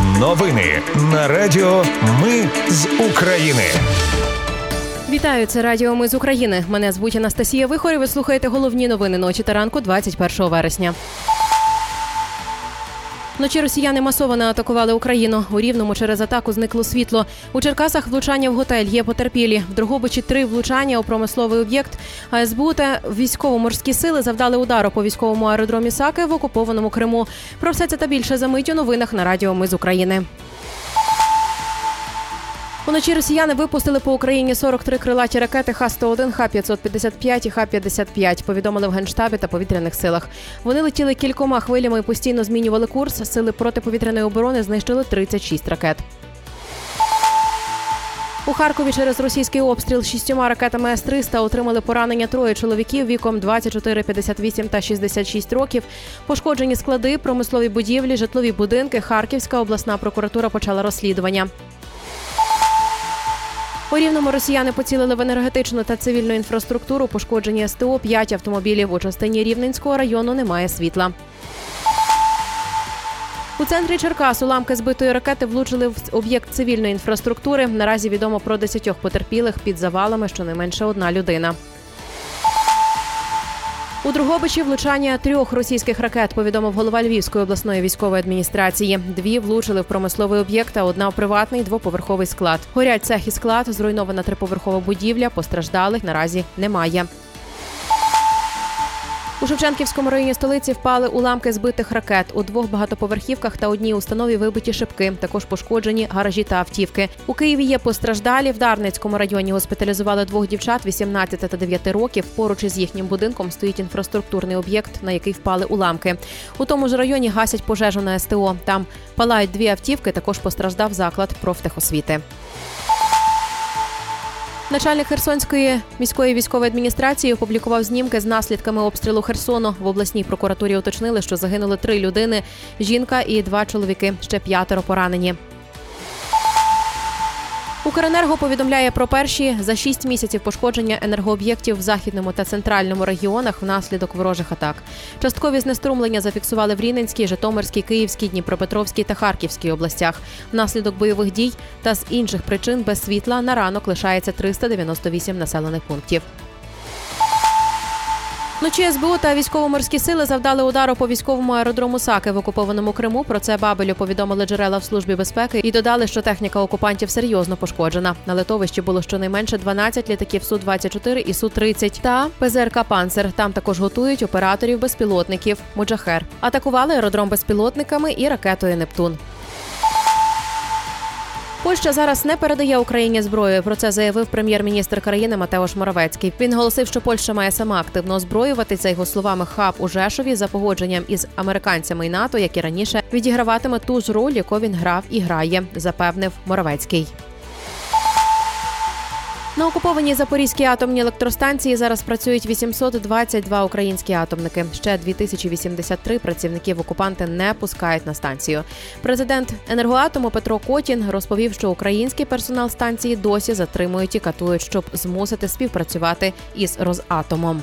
Новини на Радіо Ми з України. Вітаю, це Радіо Ми з України. Мене звуть Анастасія Вихор і Ви слухаєте головні новини ночі та ранку 21 вересня. Вночі росіяни масово не атакували Україну. У Рівному через атаку зникло світло. У Черкасах влучання в готель є потерпілі. В Дрогобичі три влучання у промисловий об'єкт. А СБУ та військово-морські сили завдали удару по військовому аеродромі Саки в окупованому Криму. Про все це та більше за мить у новинах на Радіо Ми з України. Уночі росіяни випустили по Україні 43 крилаті ракети Х-101, Х-555 і Х-55, повідомили в Генштабі та повітряних силах. Вони летіли кількома хвилями і постійно змінювали курс. Сили протиповітряної оборони знищили 36 ракет. У Харкові через російський обстріл шістьома ракетами С-300 отримали поранення троє чоловіків віком 24, 58 та 66 років. Пошкоджені склади, промислові будівлі, житлові будинки. Харківська обласна прокуратура почала розслідування. У рівному росіяни поцілили в енергетичну та цивільну інфраструктуру. Пошкоджені СТО, 5 автомобілів. У частині Рівненського району немає світла. У центрі Черкас уламки збитої ракети влучили в об'єкт цивільної інфраструктури. Наразі відомо про десятьох потерпілих під завалами, щонайменше одна людина. У Другобичі влучання трьох російських ракет повідомив голова Львівської обласної військової адміністрації. Дві влучили в промисловий об'єкт, а одна в приватний двоповерховий склад. Горять цех і склад, зруйнована триповерхова будівля. Постраждалих наразі немає. У Шевченківському районі столиці впали уламки збитих ракет. У двох багатоповерхівках та одній установі вибиті шибки. Також пошкоджені гаражі та автівки. У Києві є постраждалі. В Дарницькому районі госпіталізували двох дівчат 18 та 9 років. Поруч із їхнім будинком стоїть інфраструктурний об'єкт, на який впали уламки. У тому ж районі гасять пожежу на СТО. Там палають дві автівки. Також постраждав заклад профтехосвіти. Начальник Херсонської міської військової адміністрації опублікував знімки з наслідками обстрілу Херсону. В обласній прокуратурі уточнили, що загинули три людини: жінка і два чоловіки. Ще п'ятеро поранені. Укренерго повідомляє про перші за шість місяців пошкодження енергооб'єктів в західному та центральному регіонах внаслідок ворожих атак. Часткові знеструмлення зафіксували в Рівненській, Житомирській, Київській, Дніпропетровській та Харківській областях. Внаслідок бойових дій та з інших причин без світла на ранок лишається 398 населених пунктів. Вночі СБУ та військово-морські сили завдали удару по військовому аеродрому Саки в окупованому Криму. Про це Бабелю повідомили джерела в службі безпеки і додали, що техніка окупантів серйозно пошкоджена. На летовищі було щонайменше 12 літаків су 24 і су 30 та ПЗРК Панцир. Там також готують операторів безпілотників. Муджахер атакували аеродром безпілотниками і ракетою Нептун. Польща зараз не передає Україні зброю. Про це заявив прем'єр-міністр країни Матеош Моровецький. Він голосив, що Польща має сама активно озброювати за його словами хаб у Жешові за погодженням із американцями і НАТО, які раніше відіграватиме ту ж роль, яку він грав і грає, запевнив Моровецький. На окупованій Запорізькій атомній електростанції зараз працюють 822 українські атомники. Ще 2083 працівників окупанти не пускають на станцію. Президент енергоатому Петро Котін розповів, що український персонал станції досі затримують і катують, щоб змусити співпрацювати із Розатомом.